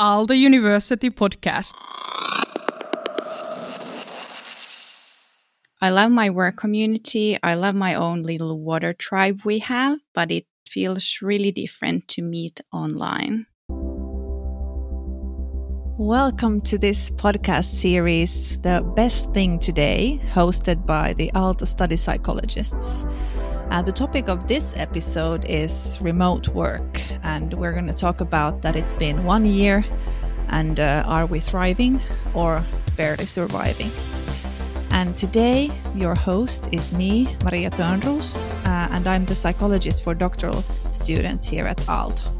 Aalto University podcast. I love my work community. I love my own little water tribe we have, but it feels really different to meet online. Welcome to this podcast series, The Best Thing Today, hosted by the Aalto Study Psychologists. Uh, the topic of this episode is remote work, and we're going to talk about that it's been one year and uh, are we thriving or barely surviving? And today, your host is me, Maria Törnros, uh, and I'm the psychologist for doctoral students here at Aalto.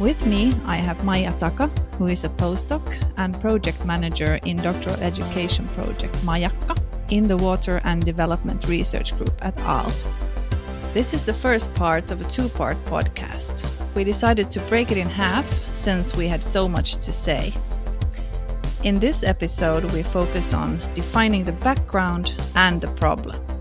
With me, I have Maija Taka, who is a postdoc and project manager in doctoral education project Majakka in the Water and Development Research Group at Aalto. This is the first part of a two part podcast. We decided to break it in half since we had so much to say. In this episode, we focus on defining the background and the problem.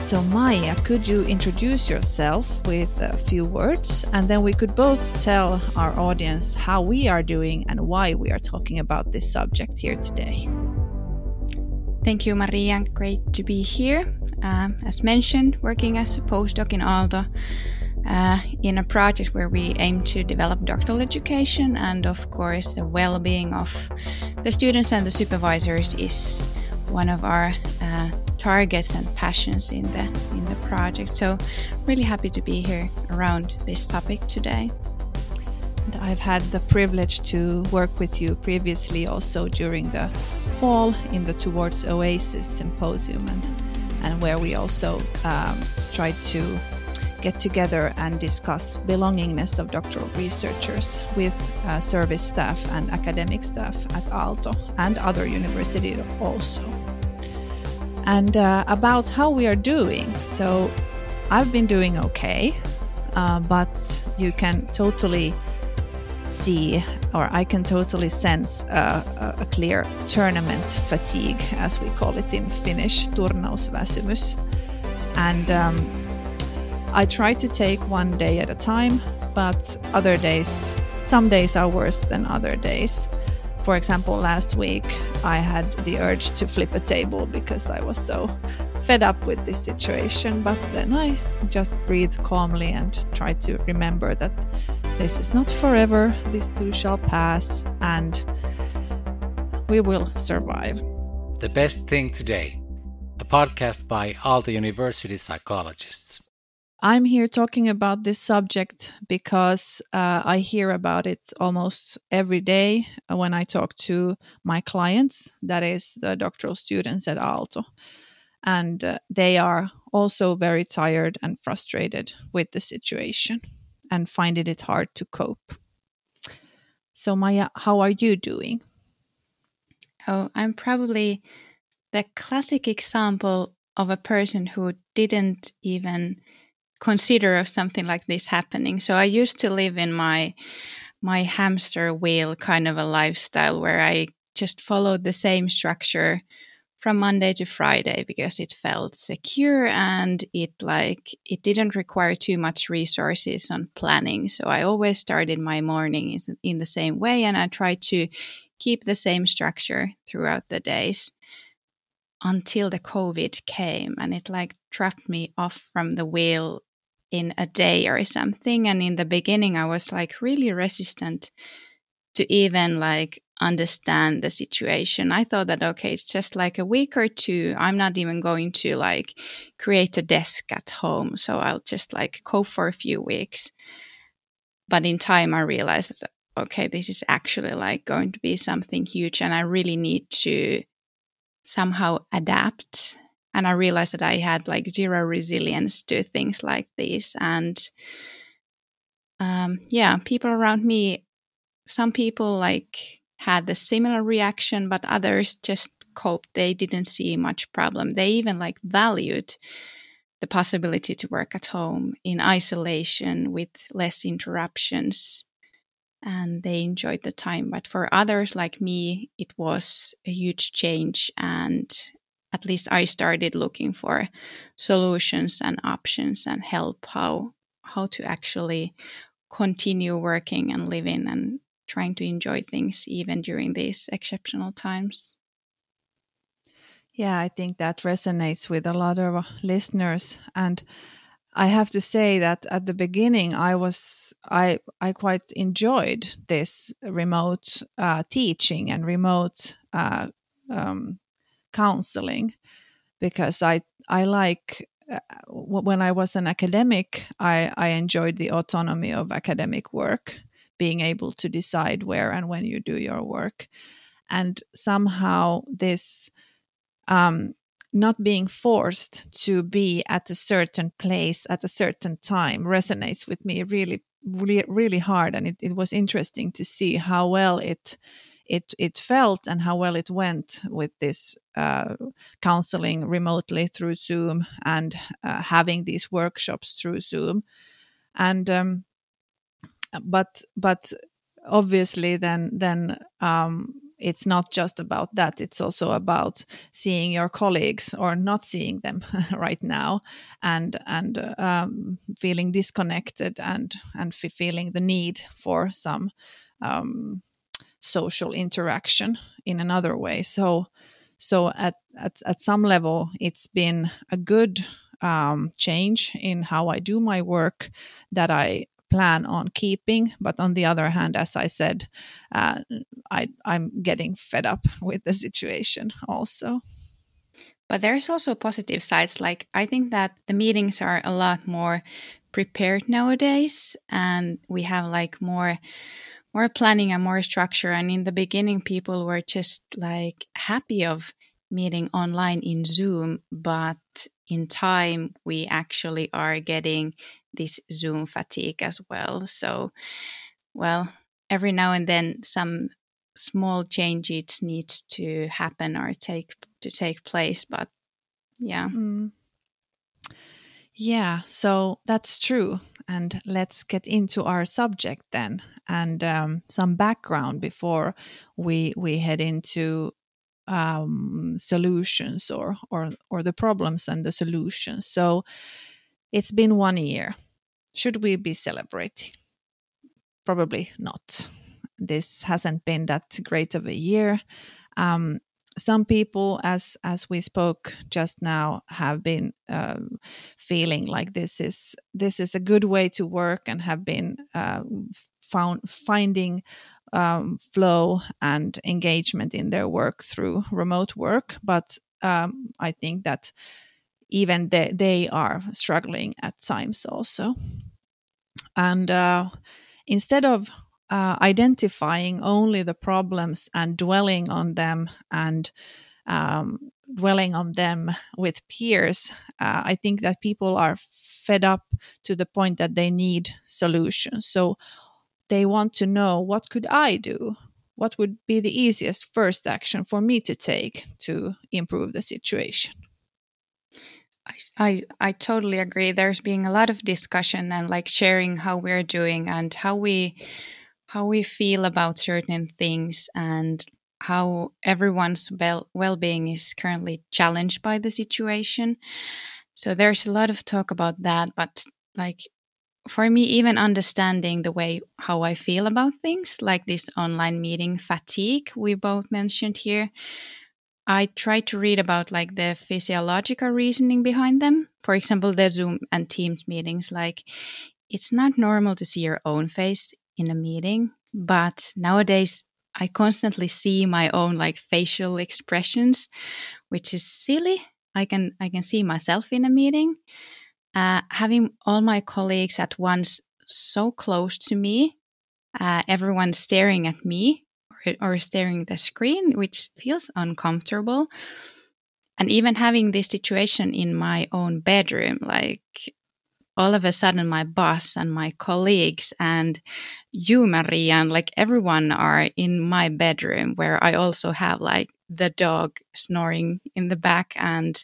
So, Maija, could you introduce yourself with a few words? And then we could both tell our audience how we are doing and why we are talking about this subject here today. Thank you, Maria. Great to be here. Uh, as mentioned, working as a postdoc in Aalto uh, in a project where we aim to develop doctoral education and, of course, the well being of the students and the supervisors is one of our uh, targets and passions in the in the project. So, really happy to be here around this topic today. I've had the privilege to work with you previously also during the fall in the Towards Oasis symposium, and, and where we also um, tried to get together and discuss belongingness of doctoral researchers with uh, service staff and academic staff at Aalto and other universities also. And uh, about how we are doing. So I've been doing okay, uh, but you can totally see or I can totally sense a, a, clear tournament fatigue, as we call it in Finnish, turnausväsymys. And um, I try to take one day at a time, but other days, some days are worse than other days. For example, last week I had the urge to flip a table because I was so fed up with this situation, but then I just breathed calmly and tried to remember that this is not forever, this too shall pass, and we will survive. The Best Thing Today, a podcast by Aalto University psychologists. I'm here talking about this subject because uh, I hear about it almost every day when I talk to my clients, that is, the doctoral students at Aalto. And uh, they are also very tired and frustrated with the situation and finding it hard to cope. So, Maija, how are you doing? Oh, I'm probably the classic example of a person who didn't even consider of something like this happening. So I used to live in my my hamster wheel kind of a lifestyle where I just followed the same structure from Monday to Friday because it felt secure and it like it didn't require too much resources on planning. So I always started my morning in the same way and I tried to keep the same structure throughout the days until the COVID came and it like dropped me off from the wheel in a day or something. And in the beginning, I was like really resistant to even like understand the situation. I thought that, okay, it's just like a week or two. I'm not even going to like create a desk at home. So I'll just like cope for a few weeks. But in time, I realized that, okay, this is actually like going to be something huge. And I really need to somehow adapt and I realized that I had like zero resilience to things like these. And um, yeah, people around me, some people like had the similar reaction, but others just coped. They didn't see much problem. They even like valued the possibility to work at home in isolation with less interruptions and they enjoyed the time. But for others like me, it was a huge change and at least I started looking for solutions and options and help how how to actually continue working and living and trying to enjoy things even during these exceptional times. Yeah, I think that resonates with a lot of listeners and I have to say that at the beginning I was I I quite enjoyed this remote uh, teaching and remote uh, um, counseling because I I like uh, when I was an academic I I enjoyed the autonomy of academic work being able to decide where and when you do your work. And somehow this um, not being forced to be at a certain place at a certain time resonates with me really really really hard. And it, it was interesting to see how well it it it felt and how well it went with this uh, counseling remotely through Zoom and uh, having these workshops through Zoom, and um, but but obviously then then um, it's not just about that. It's also about seeing your colleagues or not seeing them right now and and um, feeling disconnected and and feeling the need for some um, social interaction in another way so so at at, at some level it's been a good um, change in how i do my work that i plan on keeping. But on the other hand, as I said, uh, I, I'm getting fed up with the situation also. But there's also positive sides. Like, I think that the meetings are a lot more prepared nowadays, and we have like more more planning and more structure and in the beginning people were just like happy of meeting online in zoom but in time we actually are getting this Zoom fatigue as well. So, well, every now and then some small changes need to happen or take to take place, but yeah. Mm. Yeah, so that's true. And let's get into our subject then, and um, some background before we we head into um, solutions or or or the problems and the solutions. So it's been one year. Should we be celebrating? Probably not. This hasn't been that great of a year. Um, some people, as as we spoke just now, have been uh, feeling like this is this is a good way to work and have been uh, found finding um, flow and engagement in their work through remote work. But um, I think that even they, they are struggling at times also. And uh, instead of uh, identifying only the problems and dwelling on them and um, dwelling on them with peers, uh, I think that people are fed up to the point that they need solutions. So they want to know what could I do? What would be the easiest first action for me to take to improve the situation? I, I totally agree. There's being a lot of discussion and like sharing how we're doing and how we how we feel about certain things and how everyone's well well-being is currently challenged by the situation. So there's a lot of talk about that, but like for me even understanding the way how I feel about things like this online meeting fatigue we both mentioned here I try to read about like the physiological reasoning behind them. For example, the Zoom and Teams meetings, like it's not normal to see your own face in a meeting, but nowadays I constantly see my own like facial expressions, which is silly. I can I can see myself in a meeting. Uh, having all my colleagues at once so close to me, uh, everyone staring at me or or staring at the screen, which feels uncomfortable. And even having this situation in my own bedroom, like all of a sudden my boss and my colleagues and you, Maria, and like everyone are in my bedroom where I also have like the dog snoring in the back and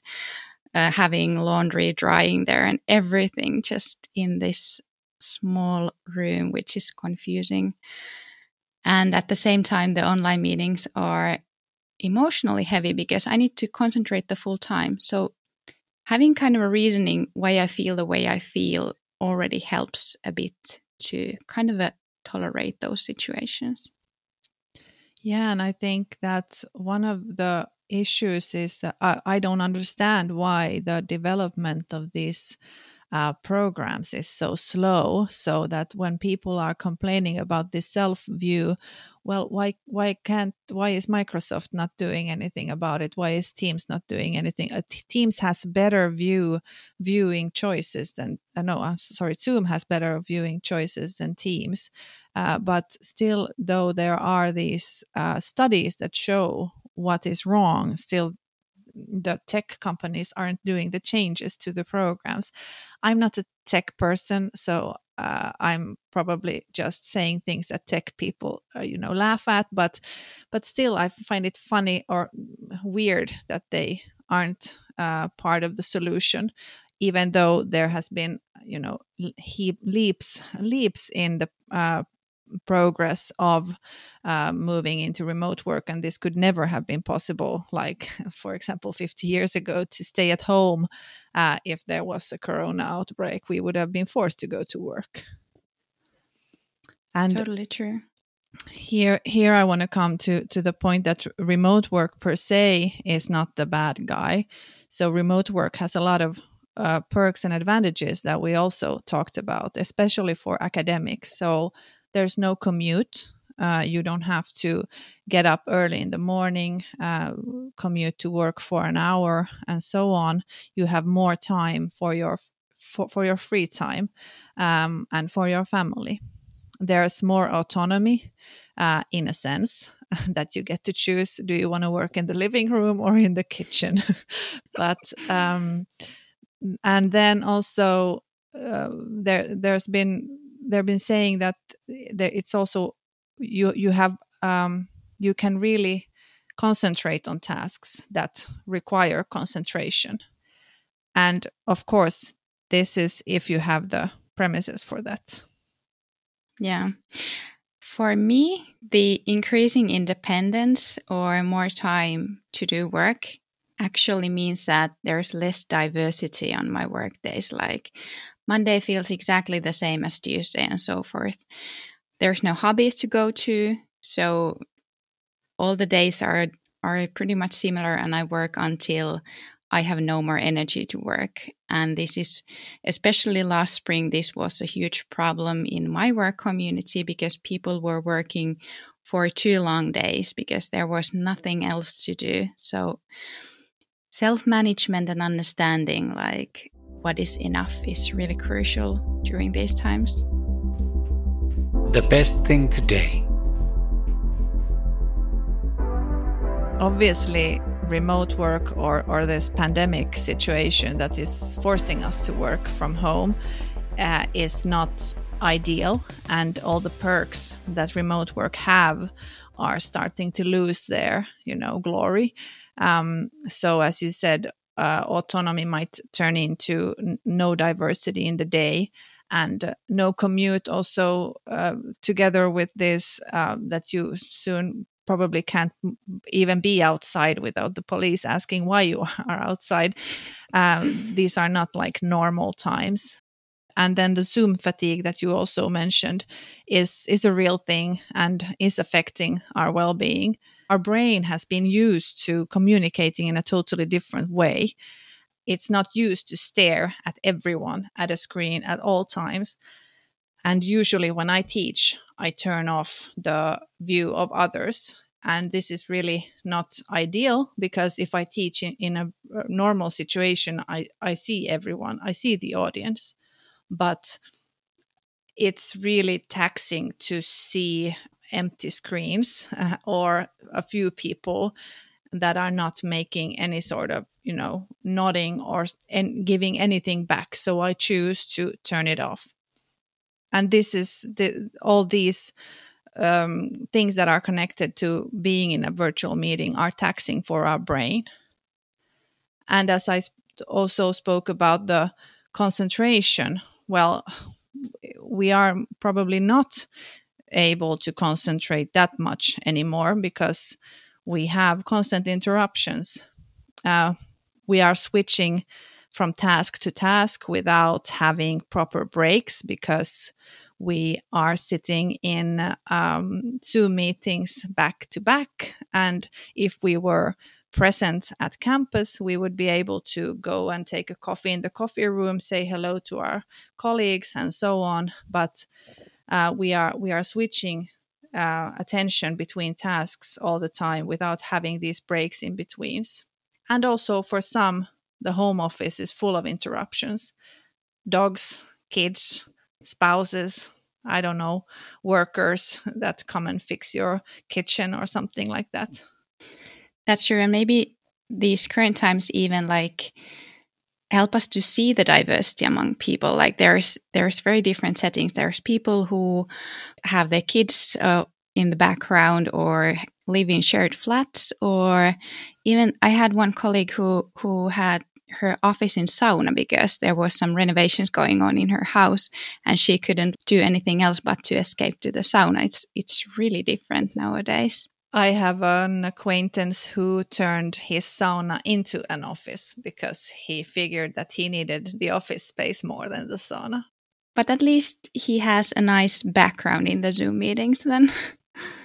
uh, having laundry drying there and everything just in this small room, which is confusing. And at the same time, the online meetings are emotionally heavy because I need to concentrate the full time. So having kind of a reasoning why I feel the way I feel already helps a bit to kind of uh, tolerate those situations. Yeah, and I think that one of the issues is that I, I don't understand why the development of these uh, programs is so slow so that when people are complaining about this self view well why why can't why is microsoft not doing anything about it? Why is teams not doing anything? Uh, teams has better view viewing choices than uh, no i'm sorry zoom has better viewing choices than teams. Uh, but still though there are these uh, studies that show what is wrong still the tech companies aren't doing the changes to the programs. I'm not a tech person, so uh, I'm probably just saying things that tech people, uh, you know, laugh at. But, but still, I find it funny or weird that they aren't uh, part of the solution, even though there has been, you know, he leaps leaps in the uh, progress of uh, moving into remote work and this could never have been possible like for example 50 years ago to stay at home uh, if there was a corona outbreak we would have been forced to go to work. And totally true. here here i want to come to to the point that remote work per se is not the bad guy. So remote work has a lot of uh, perks and advantages that we also talked about especially for academics. So there's no commute. Uh, you don't have to get up early in the morning, uh, commute to work for an hour, and so on. You have more time for your for, for your free time um, and for your family. There's more autonomy, uh, in a sense, that you get to choose: do you want to work in the living room or in the kitchen? but um, and then also uh, there there's been they've been saying that it's also you you have um, you can really concentrate on tasks that require concentration. And of course this is if you have the premises for that. Yeah. For me the increasing independence or more time to do work actually means that there's less diversity on my work days. Like Monday feels exactly the same as Tuesday and so forth. There's no hobbies to go to, so all the days are are pretty much similar and I work until I have no more energy to work. And this is especially last spring this was a huge problem in my work community because people were working for two long days because there was nothing else to do. So self-management and understanding like what is enough is really crucial during these times. The best thing today. Obviously, remote work or, or this pandemic situation that is forcing us to work from home uh, is not ideal, and all the perks that remote work have are starting to lose their, you know, glory. Um, so, as you said, uh, autonomy might turn into n- no diversity in the day and uh, no commute also uh, together with this um, that you soon probably can't even be outside without the police asking why you are outside. Um, these are not like normal times. And then the zoom fatigue that you also mentioned is is a real thing and is affecting our well-being our brain has been used to communicating in a totally different way. It's not used to stare at everyone at a screen at all times. And usually, when I teach, I turn off the view of others. And this is really not ideal because if I teach in, in a normal situation, I, I see everyone, I see the audience. But it's really taxing to see empty screens uh, or a few people that are not making any sort of you know nodding or and giving anything back. So i choose to turn it off. And this is the, all these um, things that are connected to being in a virtual meeting are taxing for our brain. And as i also spoke about the concentration well we are probably not able to concentrate that much anymore because we have constant interruptions. Uh, we are switching from task to task without having proper breaks because we are sitting in um, Zoom meetings back to back. And if we were present at campus, we would be able to go and take a coffee in the coffee room, say hello to our colleagues, and so on. But uh, we are we are switching uh, attention between tasks all the time without having these breaks in betweens. And also for some, the home office is full of interruptions. Dogs, kids, spouses, I don't know, workers that come and fix your kitchen or something like that. That's true. And maybe these current times even like help us to see the diversity among people. Like there's there's very different settings. There's people who have their kids uh, in the background or live in shared flats or even i had one colleague who who had her office in sauna because there was some renovations going on in her house and she couldn't do anything else but to escape to the sauna. It's it's really different nowadays I have an acquaintance who turned his sauna into an office because he figured that he needed the office space more than the sauna. But at least he has a nice background in the Zoom meetings then.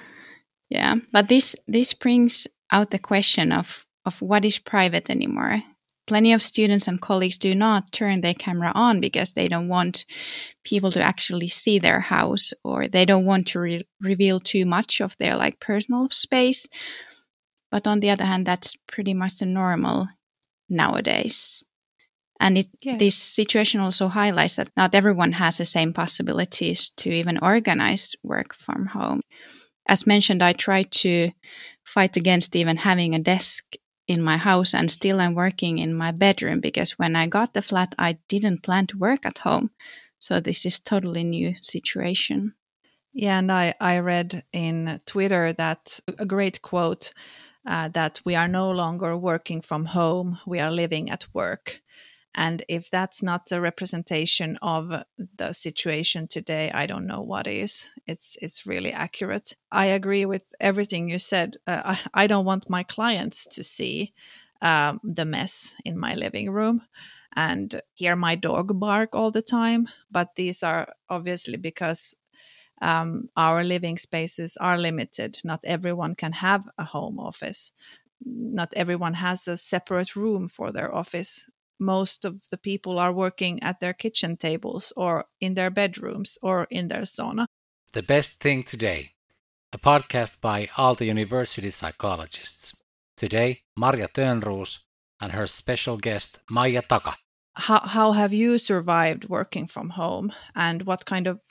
yeah, but this this brings out the question of of what is private anymore plenty of students and colleagues do not turn their camera on because they don't want people to actually see their house or they don't want to re- reveal too much of their like personal space. But on the other hand that's pretty much the normal nowadays. And it, yeah. this situation also highlights that not everyone has the same possibilities to even organize work from home. As mentioned i try to fight against even having a desk in my house and still I'm working in my bedroom because when I got the flat, I didn't plan to work at home. So this is totally new situation. Yeah, and I, I read in Twitter that a great quote uh, that we are no longer working from home, we are living at work. And if that's not a representation of the situation today, I don't know what is. It's it's really accurate. I agree with everything you said. Uh, I, I, don't want my clients to see um, the mess in my living room and hear my dog bark all the time. But these are obviously because um, our living spaces are limited. Not everyone can have a home office. Not everyone has a separate room for their office most of the people are working at their kitchen tables or in their bedrooms or in their sauna. The Best Thing Today, a podcast by Aalto University psychologists. Today, Marja Tönroos and her special guest, Maija Taka. How, how have you survived working from home and what kind of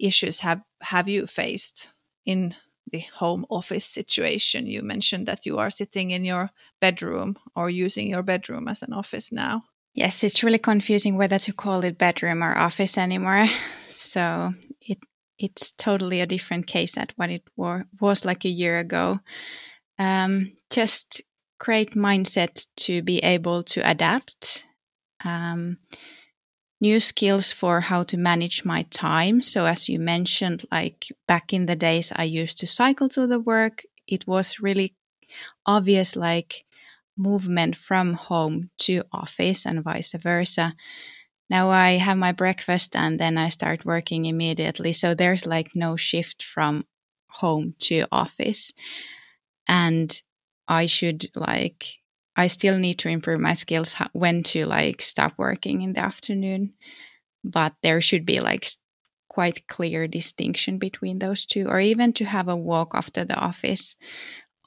issues have, have you faced in the home office situation. You mentioned that you are sitting in your bedroom or using your bedroom as an office now. Yes, it's really confusing whether to call it bedroom or office anymore. So it it's totally a different case at what it were, was like a year ago. Um, just great mindset to be able to adapt. Um, new skills for how to manage my time. So, as you mentioned, like back in the days, I used to cycle to the work. It was really obvious, like movement from home to office and vice versa. Now I have my breakfast and then I start working immediately. So there's like no shift from home to office. And I should like I still need to improve my skills when to like stop working in the afternoon, but there should be like quite clear distinction between those two, or even to have a walk after the office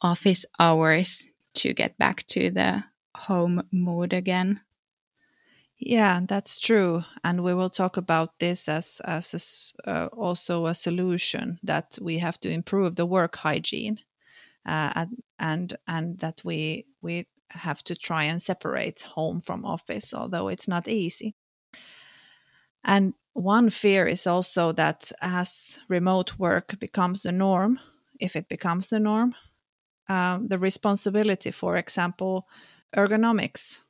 office hours to get back to the home mood again. Yeah, that's true, and we will talk about this as as a, uh, also a solution that we have to improve the work hygiene, uh, and and that we we have to try and separate home from office, although it's not easy. And one fear is also that as remote work becomes the norm, if it becomes the norm, um, the responsibility, for example, ergonomics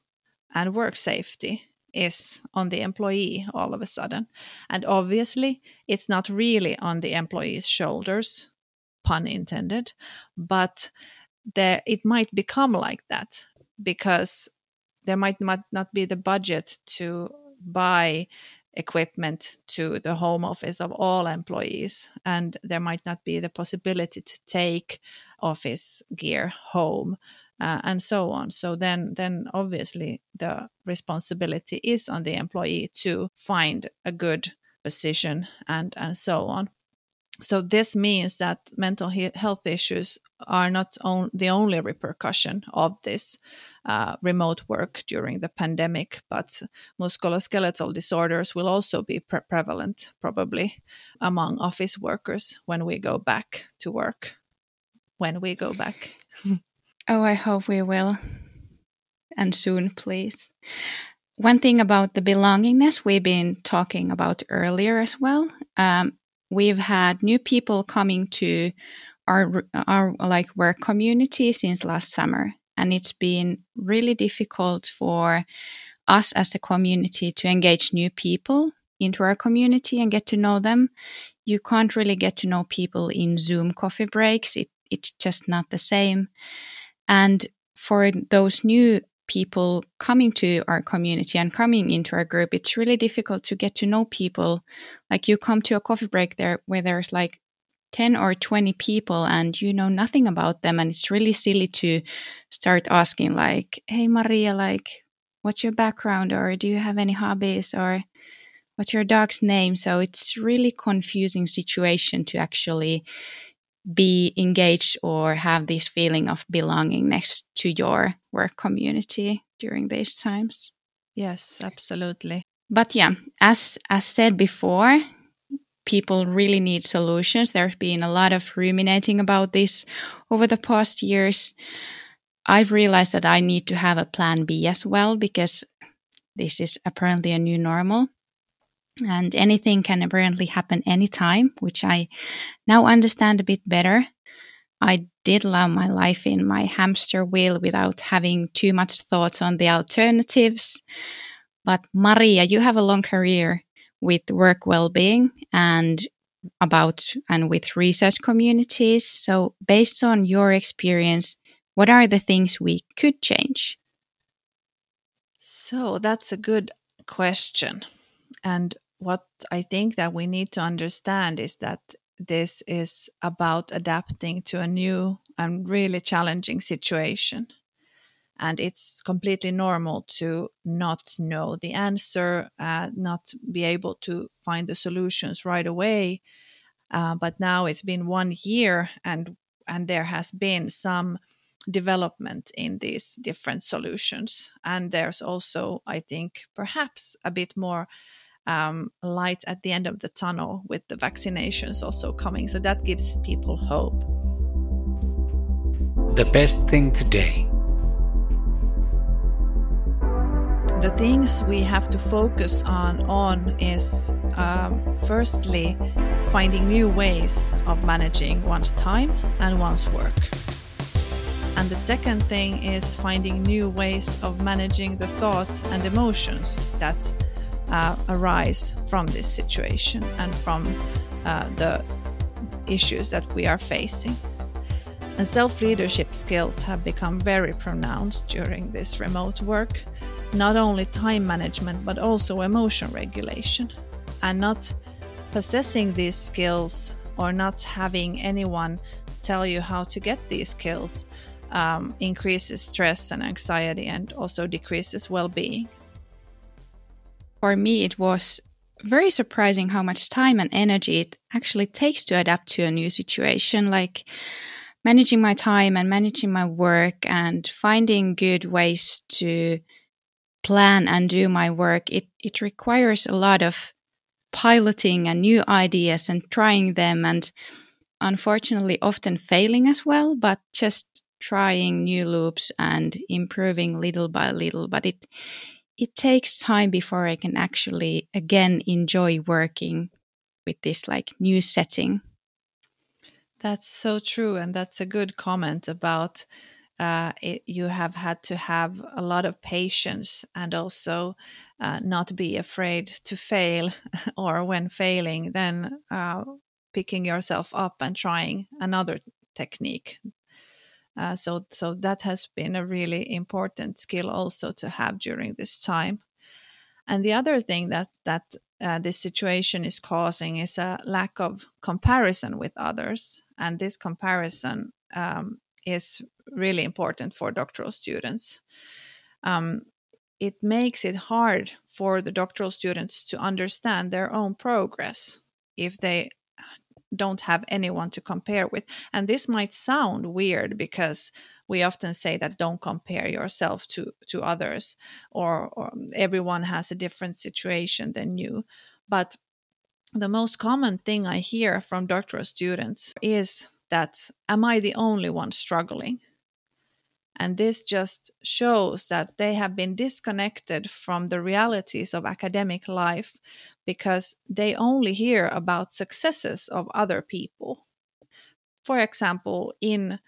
and work safety is on the employee all of a sudden. And obviously, it's not really on the employee's shoulders, pun intended, but there it might become like that because there might not, not be the budget to buy equipment to the home office of all employees and there might not be the possibility to take office gear home uh, and so on. So then then obviously the responsibility is on the employee to find a good position and and so on so this means that mental health issues are not on, the only repercussion of this uh, remote work during the pandemic, but musculoskeletal disorders will also be pre- prevalent probably among office workers when we go back to work. When we go back. oh, I hope we will. And soon, please. One thing about the belongingness we've been talking about earlier as well. Um, we've had new people coming to our our like work community since last summer. And it's been really difficult for us as a community to engage new people into our community and get to know them. You can't really get to know people in zoom coffee breaks. It, it's just not the same. And for those new people coming to our community and coming into our group, it's really difficult to get to know people. Like you come to a coffee break there where there's like 10 or 20 people and you know nothing about them. And it's really silly to start asking, like, hey, Maria, like, what's your background? Or do you have any hobbies? Or what's your dog's name? So it's really confusing situation to actually be engaged or have this feeling of belonging next to your work community during these times. Yes, absolutely. But yeah, as as said before, people really need solutions. There's been a lot of ruminating about this over the past years. I've realized that I need to have a plan B as well because this is apparently a new normal and anything can apparently happen anytime, which I now understand a bit better. I did love my life in my hamster wheel without having too much thoughts on the alternatives. But Maria, you have a long career with work well-being and about and with research communities. So based on your experience, what are the things we could change? So that's a good question. And what I think that we need to understand is that this is about adapting to a new and really challenging situation. And it's completely normal to not know the answer, uh, not be able to find the solutions right away. Uh, but now it's been one year, and and there has been some development in these different solutions. And there's also, I think, perhaps a bit more um, light at the end of the tunnel with the vaccinations also coming. So that gives people hope. The best thing today. The things we have to focus on on is um, firstly finding new ways of managing one's time and one's work. And the second thing is finding new ways of managing the thoughts and emotions that uh, arise from this situation and from uh, the issues that we are facing. And self leadership skills have become very pronounced during this remote work, not only time management, but also emotion regulation. And not possessing these skills or not having anyone tell you how to get these skills um, increases stress and anxiety and also decreases well being for me, it was very surprising how much time and energy it actually takes to adapt to a new situation. Like managing my time and managing my work and finding good ways to plan and do my work. It, it requires a lot of piloting and new ideas and trying them and unfortunately often failing as well, but just trying new loops and improving little by little. But it, it takes time before I can actually again enjoy working with this like new setting. That's so true, and that's a good comment about uh, it, you have had to have a lot of patience and also uh, not be afraid to fail, or when failing, then uh, picking yourself up and trying another technique uh, so, so that has been a really important skill also to have during this time. And the other thing that that uh, this situation is causing is a lack of comparison with others. And this comparison um, is really important for doctoral students. Um, it makes it hard for the doctoral students to understand their own progress if they don't have anyone to compare with. And this might sound weird because we often say that don't compare yourself to to others or, or everyone has a different situation than you. But the most common thing I hear from doctoral students is that am I the only one struggling? And this just shows that they have been disconnected from the realities of academic life because they only hear about successes of other people. For example, in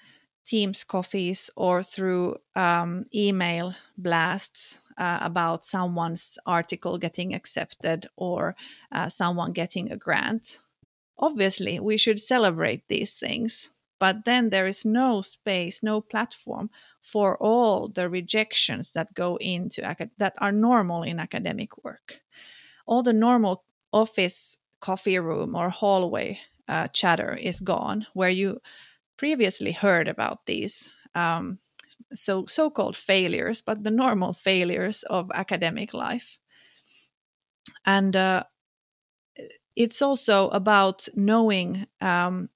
Teams coffees or through um, email blasts uh, about someone's article getting accepted or uh, someone getting a grant. Obviously, we should celebrate these things but then there is no space no platform for all the rejections that go into that are normal in academic work all the normal office coffee room or hallway uh, chatter is gone where you previously heard about these um, so so-called failures but the normal failures of academic life. And uh, it's also about knowing um,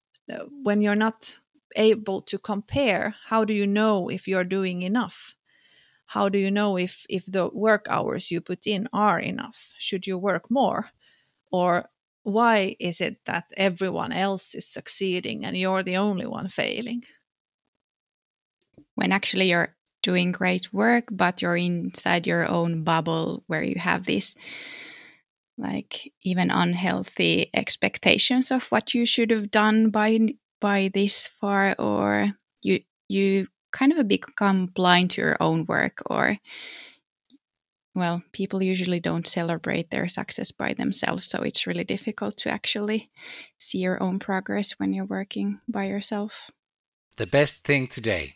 when you're not able to compare how do you know if you're doing enough how do you know if if the work hours you put in are enough? Should you work more? Or why is it that everyone else is succeeding and you're the only one failing? When actually you're doing great work but you're inside your own bubble where you have this like even unhealthy expectations of what you should have done by by this far or you you kind of become blind to your own work or well people usually don't celebrate their success by themselves so it's really difficult to actually see your own progress when you're working by yourself the best thing today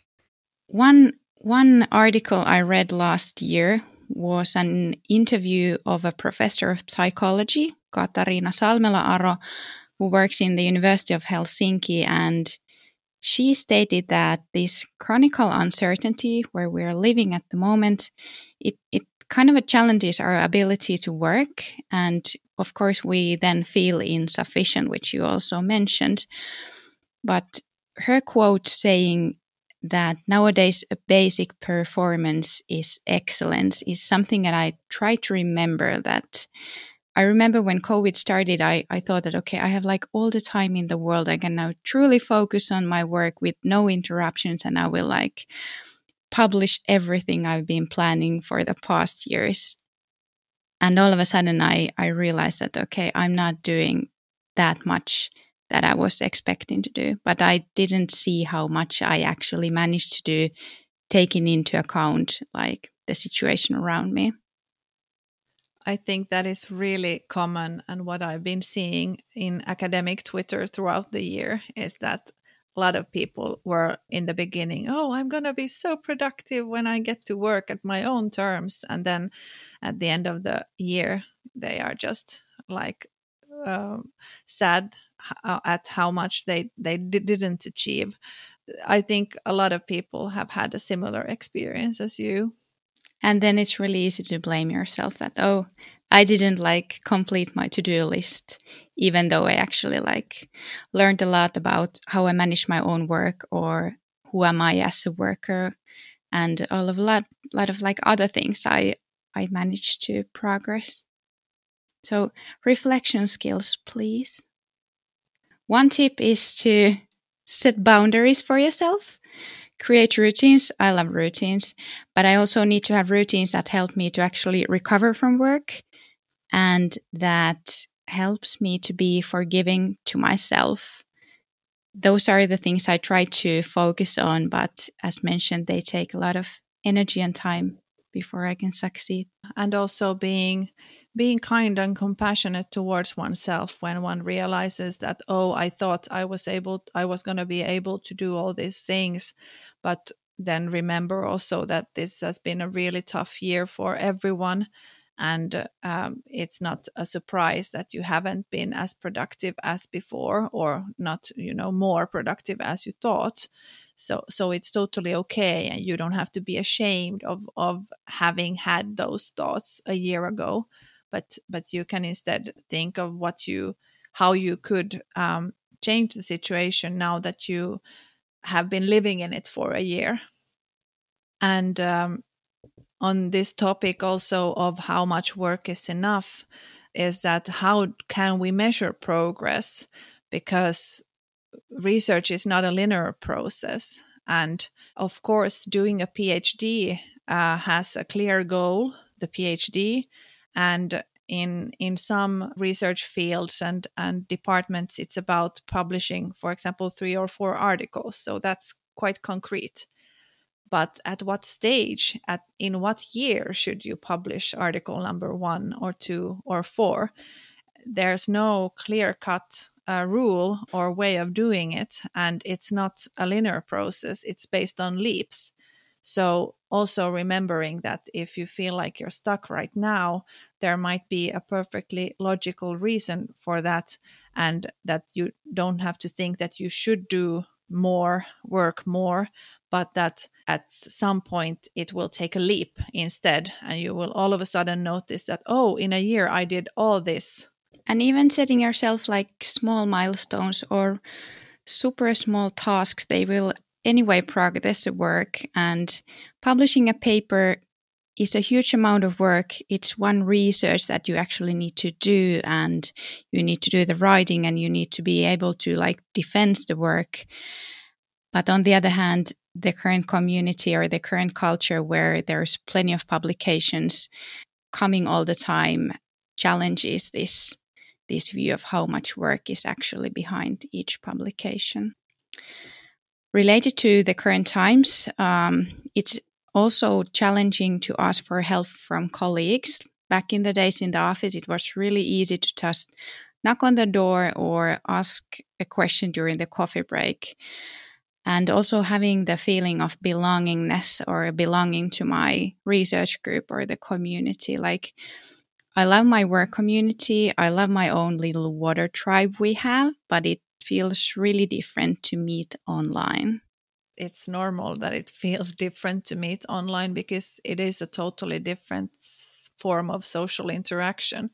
one one article i read last year was an interview of a professor of psychology, Katariina Salmela-Aro, who works in the University of Helsinki. And she stated that this chronicle uncertainty where we're living at the moment, it, it kind of challenges our ability to work. And of course, we then feel insufficient, which you also mentioned. But her quote saying that nowadays a basic performance is excellence is something that I try to remember that I remember when COVID started, I, I thought that, okay, I have like all the time in the world. I can now truly focus on my work with no interruptions and I will like publish everything I've been planning for the past years. And all of a sudden I, I realized that, okay, I'm not doing that much that I was expecting to do. But I didn't see how much I actually managed to do, taking into account like the situation around me. I think that is really common. And what I've been seeing in academic Twitter throughout the year is that a lot of people were in the beginning, oh, I'm going to be so productive when I get to work at my own terms. And then at the end of the year, they are just like uh, sad uh, at how much they they didn't achieve. I think a lot of people have had a similar experience as you. And then it's really easy to blame yourself that oh, I didn't like complete my to-do list even though I actually like learned a lot about how I manage my own work or who am I as a worker and all of a lot, lot of like other things I I managed to progress. So reflection skills, please. One tip is to set boundaries for yourself. Create routines. I love routines, but I also need to have routines that help me to actually recover from work and that helps me to be forgiving to myself. Those are the things I try to focus on, but as mentioned, they take a lot of energy and time before I can succeed. And also being being kind and compassionate towards oneself when one realizes that oh i thought i was able i was going to be able to do all these things but then remember also that this has been a really tough year for everyone and um, it's not a surprise that you haven't been as productive as before or not you know more productive as you thought. So so it's totally okay. And you don't have to be ashamed of of having had those thoughts a year ago. But but you can instead think of what you how you could um, change the situation now that you have been living in it for a year. And um, on this topic also of how much work is enough is that how can we measure progress? Because research is not a linear process. And of course doing a phd uh, has a clear goal the phd and in in some research fields and and departments it's about publishing for example three or four articles. So that's quite concrete but at what stage at in what year should you publish article number one or two or four? There's no clear cut uh, rule or way of doing it and it's not a linear process. It's based on leaps. So also remembering that if you feel like you're stuck right now there might be a perfectly logical reason for that and that you don't have to think that you should do more work more but that at some point it will take a leap instead and you will all of a sudden notice that oh in a year i did all this and even setting yourself like small milestones or super small tasks they will anyway progress the work and publishing a paper is a huge amount of work. It's one research that you actually need to do and you need to do the writing and you need to be able to like defend the work. But on the other hand, the current community or the current culture where there's plenty of publications coming all the time challenges this this view of how much work is actually behind each publication. Related to the current times, um, it's also challenging to ask for help from colleagues. Back in the days in the office, it was really easy to just knock on the door or ask a question during the coffee break and also having the feeling of belongingness or belonging to my research group or the community. Like i love my work community. I love my own little water tribe we have but it feels really different to meet online. It's normal that it feels different to meet online because it is a totally different form of social interaction.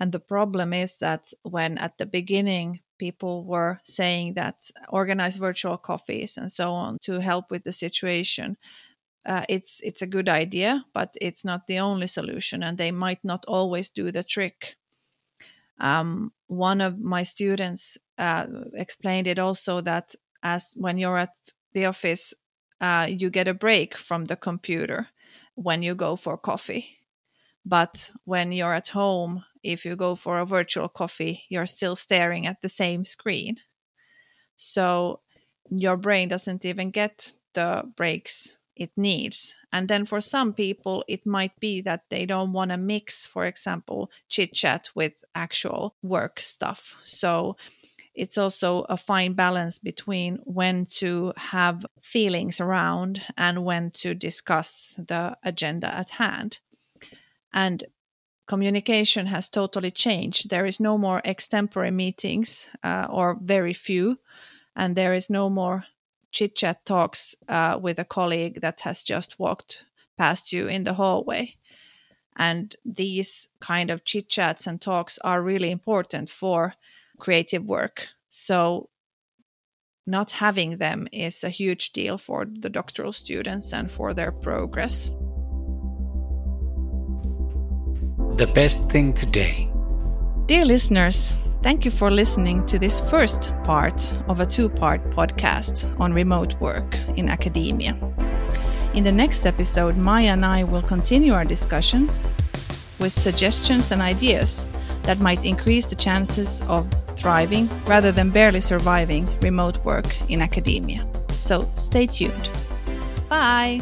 And the problem is that when at the beginning people were saying that organize virtual coffees and so on to help with the situation. Uh, it's it's a good idea, but it's not the only solution, and they might not always do the trick. Um, one of my students uh, explained it also that as when you're at the office, uh, you get a break from the computer when you go for coffee. But when you're at home, if you go for a virtual coffee, you're still staring at the same screen. So your brain doesn't even get the breaks it needs. And then for some people, it might be that they don't want to mix, for example, chit chat with actual work stuff. So it's also a fine balance between when to have feelings around and when to discuss the agenda at hand. And communication has totally changed. There is no more extempore meetings, uh, or very few, and there is no more chit chat talks uh, with a colleague that has just walked past you in the hallway. And these kind of chit chats and talks are really important for creative work. So, not having them is a huge deal for the doctoral students and for their progress the best thing today. Dear listeners, thank you for listening to this first part of a two part podcast on remote work in academia. In the next episode, Maija and I will continue our discussions with suggestions and ideas that might increase the chances of thriving rather than barely surviving remote work in academia. So stay tuned. Bye!